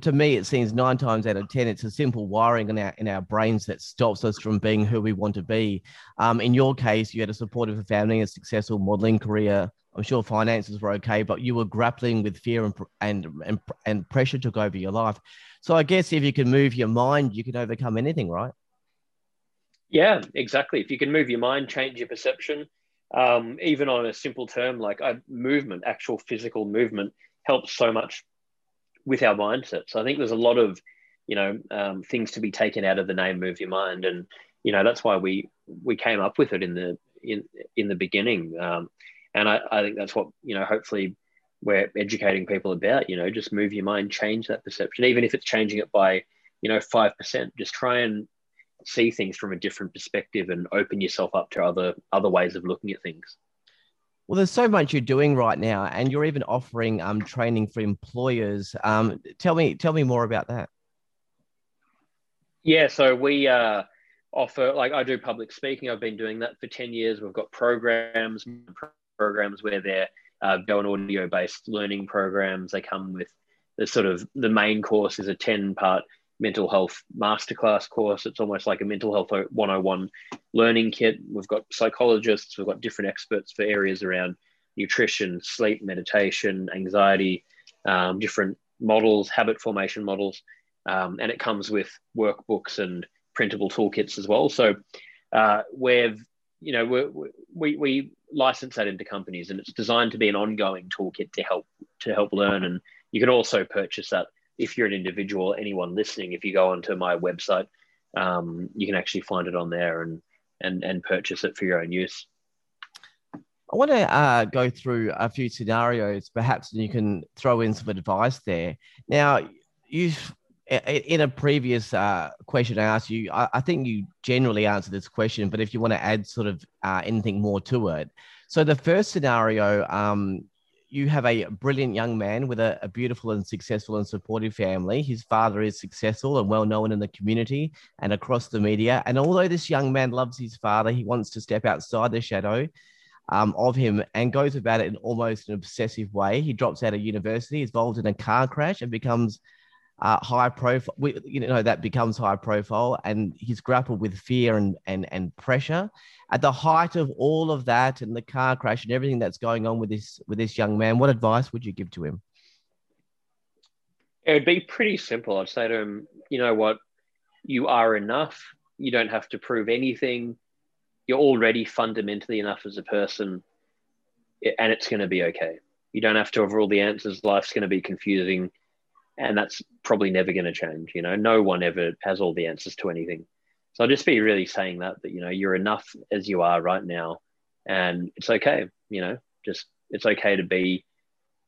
to me, it seems nine times out of 10, it's a simple wiring in our, in our brains that stops us from being who we want to be. Um, in your case, you had a supportive family, a successful modeling career, I'm sure finances were okay, but you were grappling with fear and, and, and, and pressure took over your life. So I guess if you can move your mind, you can overcome anything, right? Yeah, exactly. If you can move your mind, change your perception, um, even on a simple term like a movement, actual physical movement helps so much with our mindset. So I think there's a lot of, you know, um, things to be taken out of the name "Move Your Mind," and you know that's why we we came up with it in the in in the beginning. Um, and I, I think that's what, you know, hopefully we're educating people about, you know, just move your mind, change that perception, even if it's changing it by, you know, 5%, just try and see things from a different perspective and open yourself up to other, other ways of looking at things. Well, there's so much you're doing right now, and you're even offering um, training for employers. Um, tell me, tell me more about that. Yeah, so we uh, offer, like, I do public speaking. I've been doing that for ten years. We've got programs, programs where they're uh, go and audio based learning programs. They come with the sort of the main course is a 10 part mental health masterclass course. It's almost like a mental health 101 learning kit. We've got psychologists, we've got different experts for areas around nutrition, sleep, meditation, anxiety, um, different models, habit formation models. Um, and it comes with workbooks and printable toolkits as well. So uh, we've, you know, we we, we license that into companies and it's designed to be an ongoing toolkit to help to help learn and you can also purchase that if you're an individual. Anyone listening, if you go onto my website, um, you can actually find it on there and and and purchase it for your own use. I want to uh, go through a few scenarios, perhaps, and you can throw in some advice there. Now, you've in a previous uh, question I asked you, I, I, think you generally answered this question, but if you want to add sort of uh, anything more to it. So, the first scenario, um, you have a brilliant young man with a, a, beautiful and successful and supportive family. His father is successful and well known in the community and across the media. And although this young man loves his father, he wants to step outside the shadow um, of him and goes about it in almost an obsessive way. He drops out of university, is involved in a car crash, and becomes uh, high profile. You know that becomes high profile, and he's grappled with fear and and and pressure. At the height of all of that, and the car crash and everything that's going on with this with this young man, what advice would you give to him? It would be pretty simple. I'd say to him, you know what, you are enough. You don't have to prove anything you're already fundamentally enough as a person and it's going to be okay. You don't have to have all the answers. Life's going to be confusing and that's probably never going to change. You know, no one ever has all the answers to anything. So I'll just be really saying that, that, you know, you're enough as you are right now and it's okay. You know, just, it's okay to be,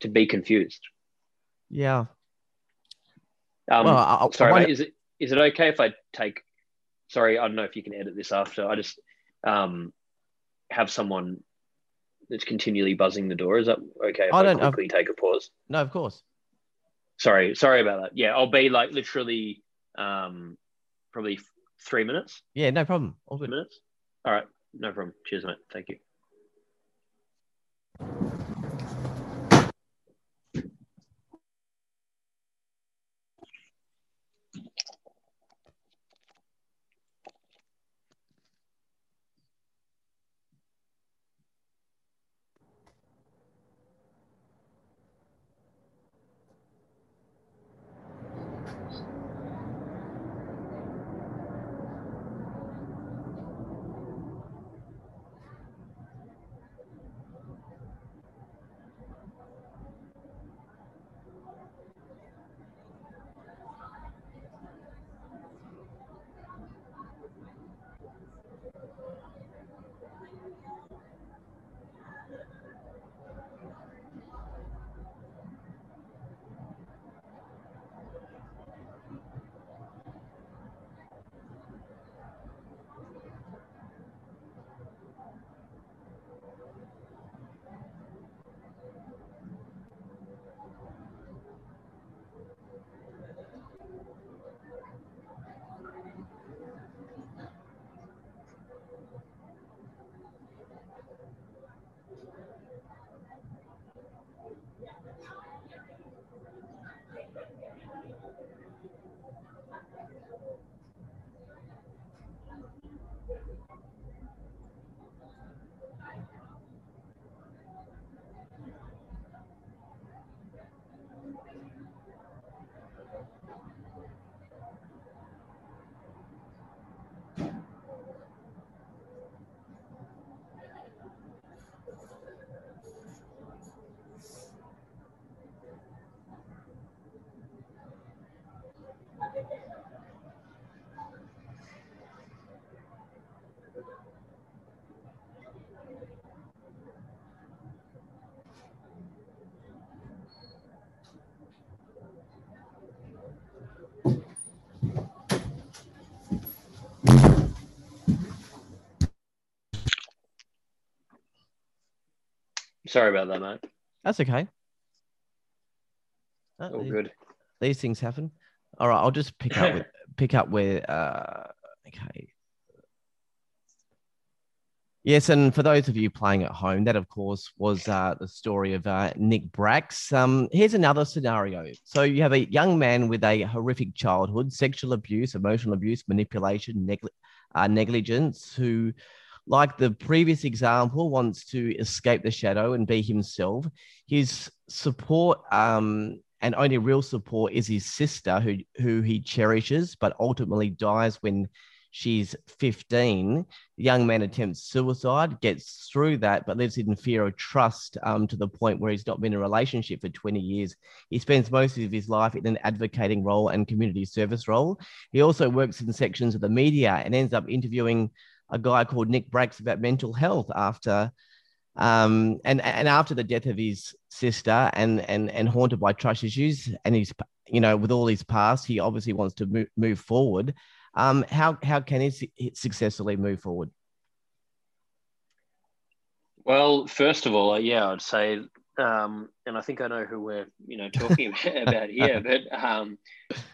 to be confused. Yeah. Um, well, I, sorry, I is it, is it okay if I take, sorry, I don't know if you can edit this after. I just, um, have someone that's continually buzzing the door. Is that okay? If I don't I quickly I've... take a pause. No, of course. Sorry, sorry about that. Yeah, I'll be like literally, um, probably three minutes. Yeah, no problem. All good. Minutes. All right, no problem. Cheers, mate. Thank you. Sorry about that, mate. That's okay. Oh, good. These things happen. All right, I'll just pick up with, pick up where. Uh, okay. Yes, and for those of you playing at home, that of course was uh, the story of uh, Nick Bracks. Um, here's another scenario. So you have a young man with a horrific childhood, sexual abuse, emotional abuse, manipulation, negli- uh, negligence, who like the previous example, wants to escape the shadow and be himself. His support um, and only real support is his sister, who who he cherishes, but ultimately dies when she's 15. The young man attempts suicide, gets through that, but lives in fear of trust um, to the point where he's not been in a relationship for 20 years. He spends most of his life in an advocating role and community service role. He also works in sections of the media and ends up interviewing a guy called Nick Bracks about mental health after. Um, and and after the death of his sister and and and haunted by trust issues and he's you know with all his past he obviously wants to move, move forward um, how how can he successfully move forward? Well, first of all, yeah, I'd say, um, and I think I know who we're you know talking about here, but um,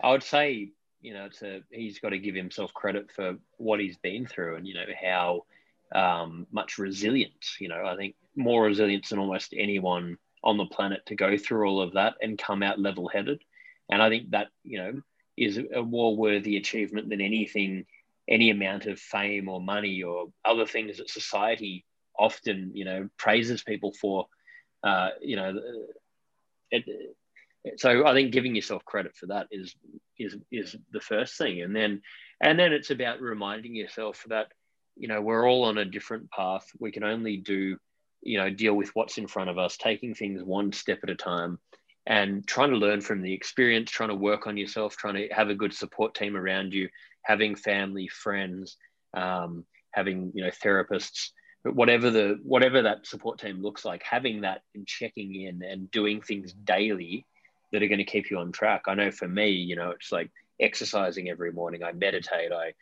I would say you know it's a, he's got to give himself credit for what he's been through and you know how um, much resilience. You know, I think more resilience than almost anyone on the planet to go through all of that and come out level-headed. And I think that you know is a more worthy achievement than anything, any amount of fame or money or other things that society often, you know, praises people for. Uh, you know, it, so I think giving yourself credit for that is is is the first thing, and then and then it's about reminding yourself that you know we're all on a different path. We can only do you know deal with what's in front of us, taking things one step at a time, and trying to learn from the experience, trying to work on yourself, trying to have a good support team around you, having family, friends, um, having you know therapists, but whatever the whatever that support team looks like, having that and checking in and doing things daily that are going to keep you on track. I know for me, you know, it's like exercising every morning. I meditate. I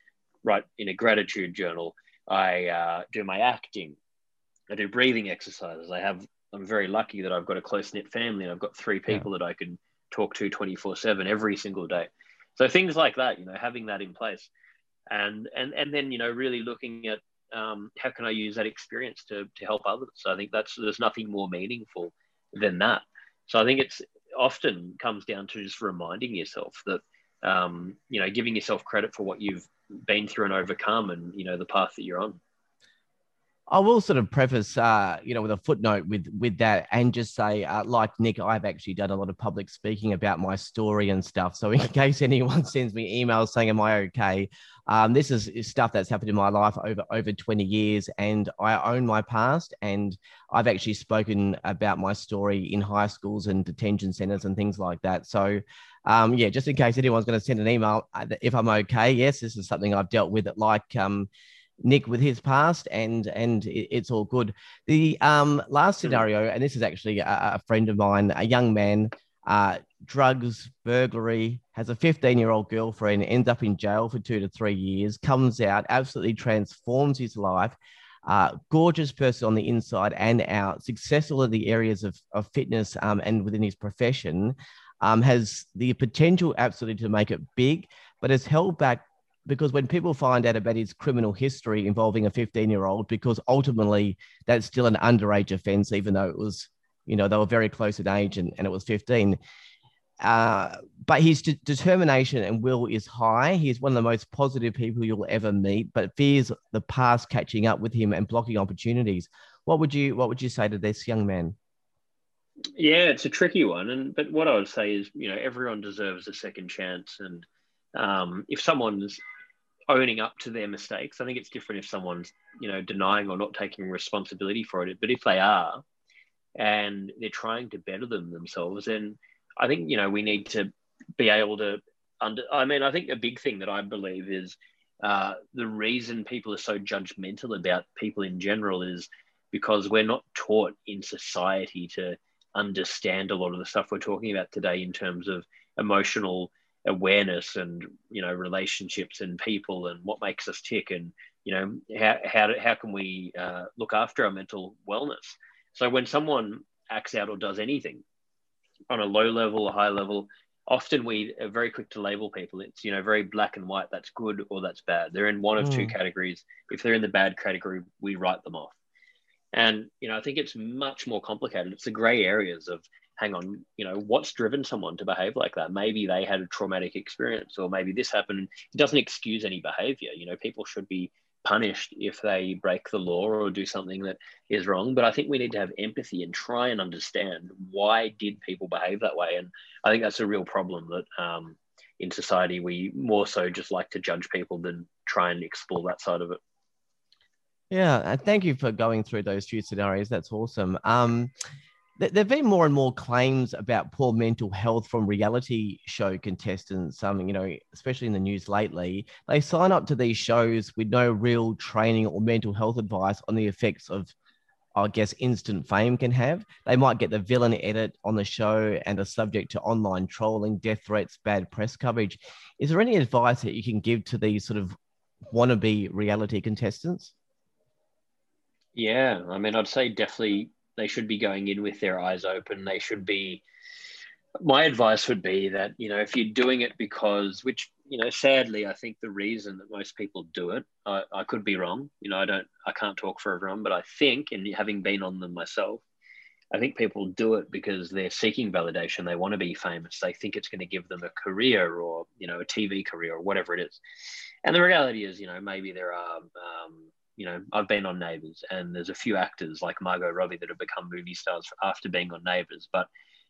write in a gratitude journal. I uh, do my acting. I do breathing exercises. I have I'm very lucky that I've got a close knit family and I've got three people yeah. that I can talk to 24 seven every single day. So things like that, you know, having that in place and, and, and then, you know, really looking at um, how can I use that experience to, to help others. So I think that's, there's nothing more meaningful than that. So I think it's often comes down to just reminding yourself that, um, you know, giving yourself credit for what you've been through and overcome and, you know, the path that you're on. I will sort of preface, uh, you know, with a footnote with with that, and just say, uh, like Nick, I've actually done a lot of public speaking about my story and stuff. So in case anyone sends me emails saying, "Am I okay?" Um, this is, is, stuff that's happened in my life over over 20 years, and I own my past. And I've actually spoken about my story in high schools and detention centers and things like that. So. Um, yeah, just in case anyone's going to send an email, uh, if I'm okay, yes, this is something I've dealt with. Like um, Nick with his past, and and it's all good. The um, last hmm. scenario, and this is actually a, a friend of mine, a young man, uh, drugs, burglary, has a 15 year old girlfriend, ends up in jail for two to three years, comes out, absolutely transforms his life. Uh, gorgeous person on the inside and out, successful in the areas of, of fitness um, and within his profession, um, has the potential absolutely to make it big, but is held back because when people find out about his criminal history involving a 15 year old, because ultimately that's still an underage offense, even though it was, you know, they were very close in age and, and it was 15. Uh, but his de- determination and will is high. He's one of the most positive people you'll ever meet, but fears the past catching up with him and blocking opportunities. What would you What would you say to this young man? Yeah, it's a tricky one, and but what I would say is, you know, everyone deserves a second chance, and um, if someone's owning up to their mistakes. I think it's different if someone's, you know, denying or not taking responsibility for it. But if they are and they're trying to better them themselves, then I think, you know, we need to be able to under I mean, I think a big thing that I believe is uh, the reason people are so judgmental about people in general is because we're not taught in society to understand a lot of the stuff we're talking about today in terms of emotional awareness and you know relationships and people and what makes us tick and you know how how, how can we uh, look after our mental wellness? So when someone acts out or does anything on a low level or high level often we are very quick to label people. It's you know very black and white that's good or that's bad. They're in one of mm. two categories. If they're in the bad category we write them off. And you know i think it's much more complicated. It's the gray areas of hang on, you know, what's driven someone to behave like that? Maybe they had a traumatic experience, or maybe this happened. It doesn't excuse any behavior. You know, people should be punished if they break the law or do something that is wrong. But I think we need to have empathy and try and understand why did people behave that way. And I think that's a real problem that um, in society we more so just like to judge people than try and explore that side of it. Yeah, thank you for going through those few scenarios. That's awesome. Um, there have been more and more claims about poor mental health from reality show contestants. Um, you know, especially in the news lately, they sign up to these shows with no real training or mental health advice on the effects of, I guess, instant fame can have. They might get the villain edit on the show and are subject to online trolling, death threats, bad press coverage. Is there any advice that you can give to these sort of wannabe reality contestants? Yeah, I mean, I'd say definitely they should be going in with their eyes open. They should be. My advice would be that you know if you're doing it because, which you know, sadly, I think the reason that most people do it, I, I could be wrong. You know, I don't, I can't talk for everyone, but I think, and having been on them myself, I think people do it because they're seeking validation. They want to be famous. They think it's going to give them a career or, you know, a TV career or whatever it is. And the reality is, you know, maybe there are um, you know, I've been on Neighbours, and there's a few actors like Margot Robbie that have become movie stars after being on Neighbours, but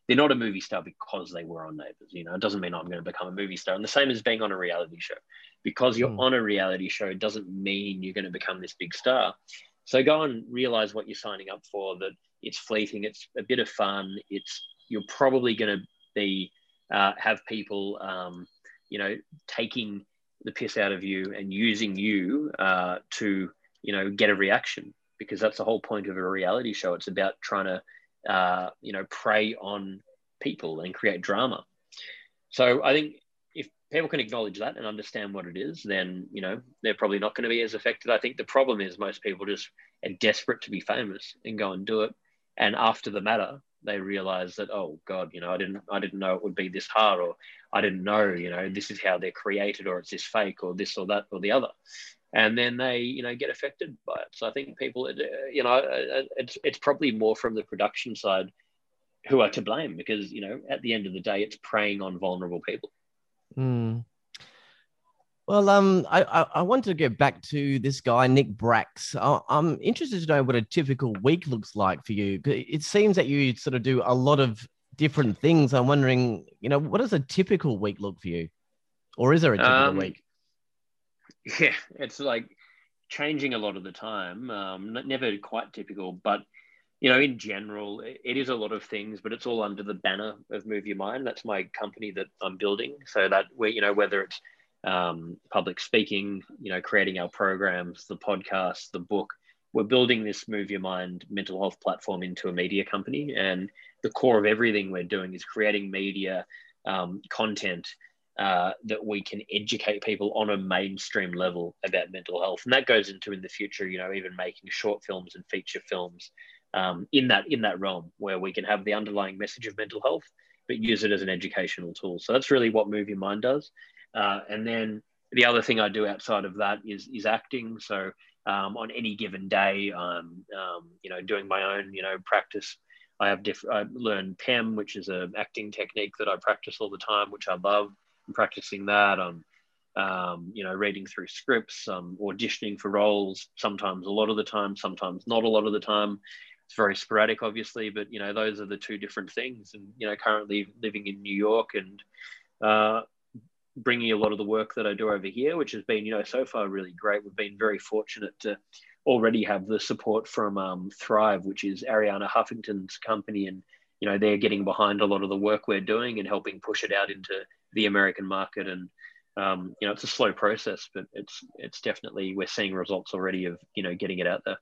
they're not a movie star because they were on Neighbours. You know, it doesn't mean I'm going to become a movie star. And the same as being on a reality show, because you're mm. on a reality show doesn't mean you're going to become this big star. So go and realize what you're signing up for. That it's fleeting. It's a bit of fun. It's you're probably going to be uh, have people, um, you know, taking the piss out of you and using you uh, to you know get a reaction because that's the whole point of a reality show. It's about trying to uh, you know prey on people and create drama. So i think if people can acknowledge that and understand what it is then you know they're probably not going to be as affected. I think the problem is most people just are desperate to be famous and go and do it. And after the matter they realize that oh god you know i didn't i didn't know it would be this hard or i didn't know you know this is how they're created or it's this fake or this or that or the other and then they you know get affected by it. So i think people you know it's it's probably more from the production side who are to blame because you know at the end of the day it's preying on vulnerable people. Mm. well um I, I, I want to get back to this guy nick bracks i'm interested to know what a typical week looks like for you. It seems that you sort of do a lot of different things. I'm wondering you know what does a typical week look for you? Or is there a typical um, week yeah, it's like changing a lot of the time. Um, never quite typical, but you know, in general, it is a lot of things, but it's all under the banner of Move Your Mind. That's my company that I'm building. So that we, you know, whether it's um, public speaking, you know, creating our programs, the podcast, the book, we're building this Move Your Mind mental health platform into a media company. And the core of everything we're doing is creating media um, content uh, that we can educate people on a mainstream level about mental health, and that goes into in the future, you know, even making short films and feature films um, in that in that realm where we can have the underlying message of mental health, but use it as an educational tool. So that's really what Your Mind does. Uh, and then the other thing I do outside of that is is acting. So um, on any given day, I'm um, you know doing my own you know practice. I have diff- I learned PEM, which is an acting technique that I practice all the time, which I love. Practicing that. I'm, um, you know, reading through scripts, um, auditioning for roles. Sometimes a lot of the time, sometimes not a lot of the time. It's very sporadic, obviously, but you know, those are the two different things. And you know, currently living in New York and uh, bringing a lot of the work that I do over here, which has been, you know, so far really great. We've been very fortunate to already have the support from um, Thrive, which is Arianna Huffington's company, and you know they're getting behind a lot of the work we're doing and helping push it out into the American market. And um, you know, it's a slow process, but it's it's definitely we're seeing results already of you know getting it out there.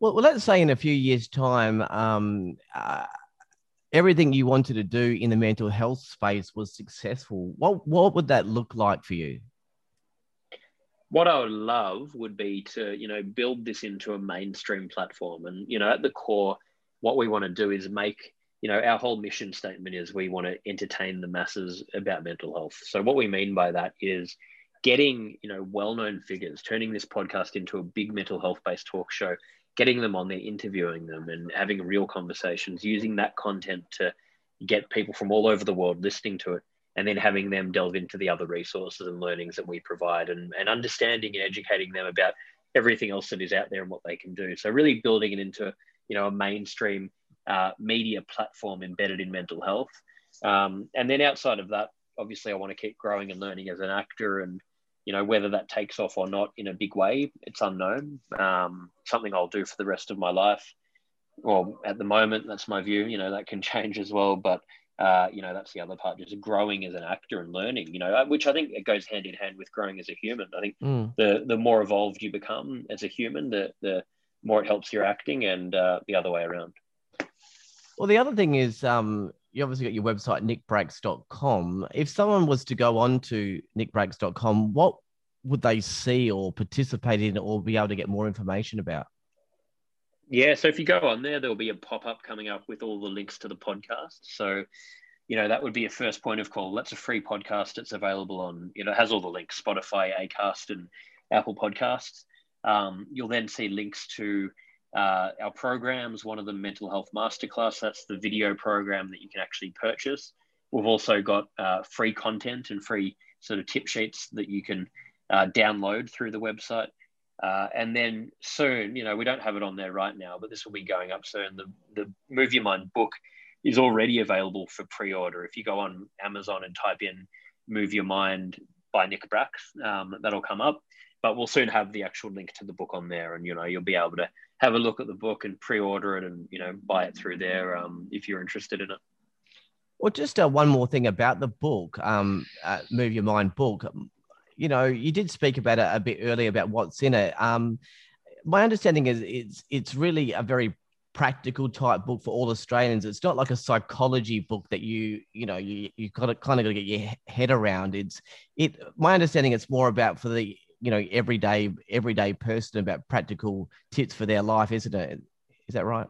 Well, well let's say in a few years' time, um, uh, everything you wanted to do in the mental health space was successful. What what would that look like for you? What I would love would be to you know build this into a mainstream platform, and you know at the core, what we want to do is make you know, our whole mission statement is we want to entertain the masses about mental health. So what we mean by that is getting, you know, well-known figures, turning this podcast into a big mental health-based talk show, getting them on there, interviewing them and having real conversations, using that content to get people from all over the world listening to it and then having them delve into the other resources and learnings that we provide and, and understanding and educating them about everything else that is out there and what they can do. So really building it into, you know, a mainstream uh, media platform embedded in mental health. Um, and then outside of that, obviously, I want to keep growing and learning as an actor and, you know whether that takes off or not in a big way, it's unknown. Um, something I'll do for the rest of my life. Well, at the moment, that's my view. You know that can change as well, but uh, you know that's the other part just growing as an actor and learning you know uh, which i think it goes hand in hand with growing as a human i think mm. the the more evolved you become as a human the the more it helps your acting and uh, the other way around well the other thing is um you obviously got your website nickbracks.com if someone was to go on to nickbracks.com what would they see or participate in or be able to get more information about yeah, so if you go on there, there'll be a pop up coming up with all the links to the podcast. So, you know, that would be a first point of call. That's a free podcast. It's available on, you know, has all the links Spotify, Acast, and Apple Podcasts. Um, you'll then see links to uh, our programs. One of them, Mental Health Masterclass. That's the video program that you can actually purchase. We've also got uh, free content and free sort of tip sheets that you can uh, download through the website. Uh, and then soon, you know, we don't have it on there right now, but this will be going up soon. The the Move Your Mind book is already available for pre-order. If you go on Amazon and type in "Move Your Mind" by Nick Bracks, um, that'll come up. But we'll soon have the actual link to the book on there, and you know, you'll be able to have a look at the book and pre-order it, and you know, buy it through there um, if you're interested in it. Well, just uh, one more thing about the book, um, uh, Move Your Mind book you know, you did speak about it a bit earlier about what's in it. Um, my understanding is it's it's really a very practical type book for all Australians. It's not like a psychology book that you you know you you got to kind of got to get your head around. It's it. My understanding, it's more about for the you know everyday everyday person about practical tips for their life, isn't it? Is that right?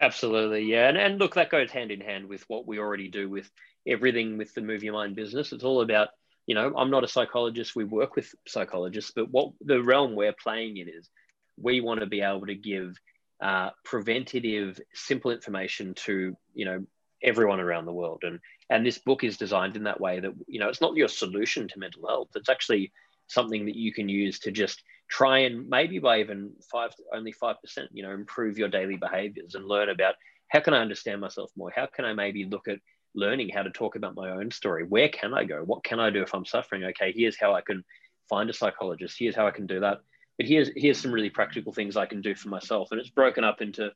Absolutely, yeah. And and look, that goes hand in hand with what we already do with everything with the Move Your Mind business. It's all about you know, I'm not a psychologist. We work with psychologists, but what the realm we're playing in is we want to be able to give uh, preventative, simple information to you know everyone around the world, and and this book is designed in that way that you know it's not your solution to mental health. It's actually something that you can use to just try and maybe by even five, only five percent, you know, improve your daily behaviors and learn about how can I understand myself more? How can I maybe look at learning how to talk about my own story. Where can I go? What can I do if I'm suffering? Okay, here's how I can find a psychologist. Here's how I can do that. But here's here's some really practical things I can do for myself. And it's broken up into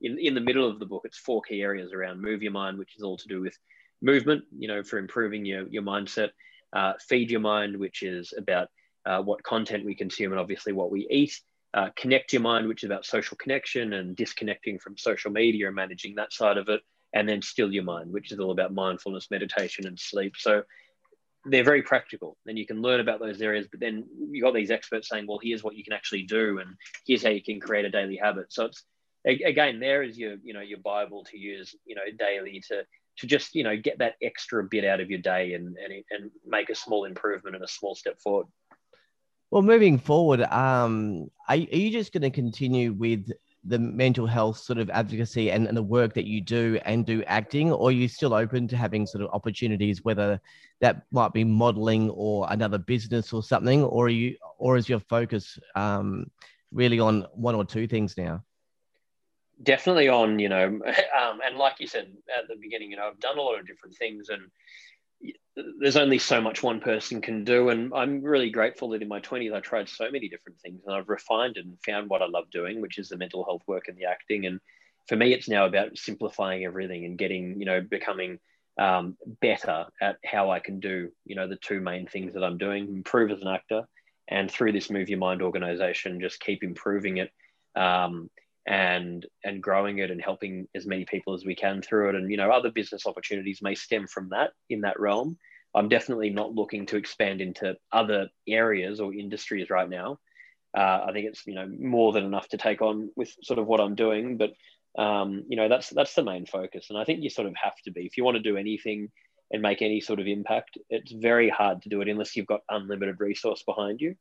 in, in the middle of the book, it's four key areas around move your mind, which is all to do with movement, you know, for improving your, your mindset, uh, feed your mind, which is about uh, what content we consume and obviously what we eat, uh, connect your mind, which is about social connection and disconnecting from social media and managing that side of it, and then still your mind, which is all about mindfulness, meditation, and sleep. So they're very practical. Then you can learn about those areas, but then you got these experts saying, well, here's what you can actually do, and here's how you can create a daily habit. So it's again, there is your you know your Bible to use you know daily to to just you know get that extra bit out of your day and and, and make a small improvement and a small step forward. Well, moving forward, um, are, are you just going to continue with the mental health sort of advocacy and, and the work that you do and do acting, or are you still open to having sort of opportunities, whether that might be modeling or another business or something, or are you, or is your focus um, really on one or two things now? Definitely on, you know, um, and like you said at the beginning, you know, I've done a lot of different things and there's only so much one person can do. And I'm really grateful that in my 20s, I tried so many different things and I've refined and found what I love doing, which is the mental health work and the acting. And for me, it's now about simplifying everything and getting, you know, becoming um, better at how I can do, you know, the two main things that I'm doing improve as an actor. And through this Move Your Mind organization, just keep improving it. Um, and and growing it and helping as many people as we can through it. And you know other business opportunities may stem from that in that realm. I'm definitely not looking to expand into other areas or industries right now. Uh, i think it's you know more than enough to take on with sort of what i'm doing but um, you know that's that's the main focus. And i think you sort of have to be. If you want to do anything and make any sort of impact it's very hard to do it unless you've got unlimited resource behind you.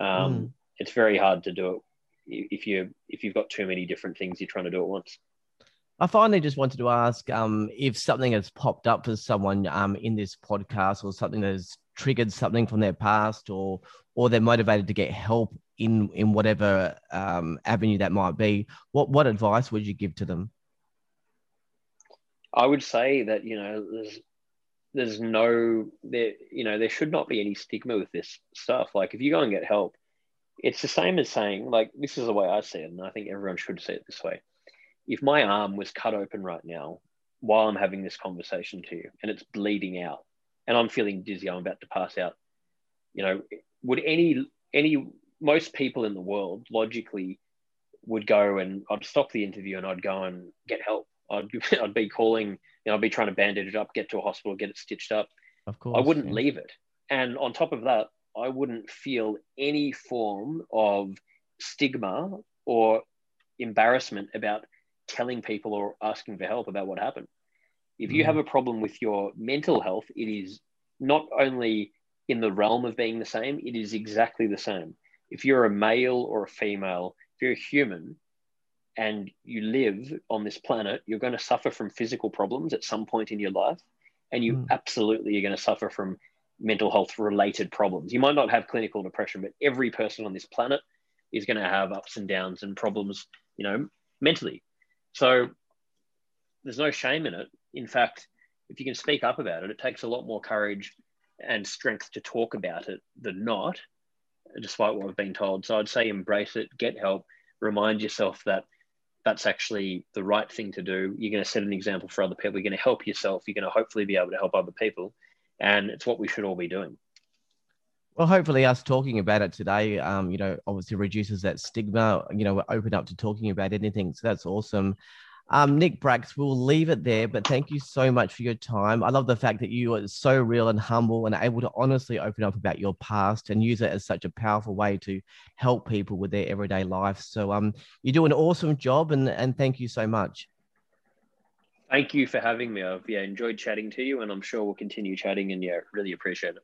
Um, mm. it's very hard to do it if you if you've got too many different things you're trying to do at once. I finally just wanted to ask um, if something has popped up for someone um, in this podcast or something that has triggered something from their past or or they're motivated to get help in in whatever um, avenue that might be. What what advice would you give to them? I would say that you know there's there's no there you know there should not be any stigma with this stuff like if you go and get help it's the same as saying like this is the way i see it and i think everyone should see it this way if my arm was cut open right now while i'm having this conversation to you and it's bleeding out and i'm feeling dizzy i'm about to pass out you know would any any most people in the world logically would go and i'd stop the interview and i'd go and get help I'd, I'd be calling, you know, I'd be trying to bandage it up, get to a hospital, get it stitched up. Of course. I wouldn't yeah. leave it. And on top of that, I wouldn't feel any form of stigma or embarrassment about telling people or asking for help about what happened. If you Mm. have a problem with your mental health, it is not only in the realm of being the same, it is exactly the same. If you're a male or a female, if you're a human, and you live on this planet, you're going to suffer from physical problems at some point in your life. And you Mm. absolutely are going to suffer from mental health related problems. You might not have clinical depression, but every person on this planet is going to have ups and downs and problems, you know, mentally. So there's no shame in it. In fact, if you can speak up about it, it takes a lot more courage and strength to talk about it than not, despite what I've been told. So I'd say embrace it, get help, remind yourself that that's actually the right thing to do. You're going to set an example for other people. You're going to help yourself. You're going to hopefully be able to help other people. And it's what we should all be doing. Well, hopefully, us talking about it today, um, you know, obviously reduces that stigma. You know, we're open up to talking about anything. So that's awesome. Um, Nick Bracks, we'll leave it there, but thank you so much for your time. I love the fact that you are so real and humble and able to honestly open up about your past and use it as such a powerful way to help people with their everyday life. So um, you do an awesome job and, and thank you so much. Thank you for having me. I've yeah, enjoyed chatting to you, and I'm sure we'll continue chatting. And yeah, really appreciate it.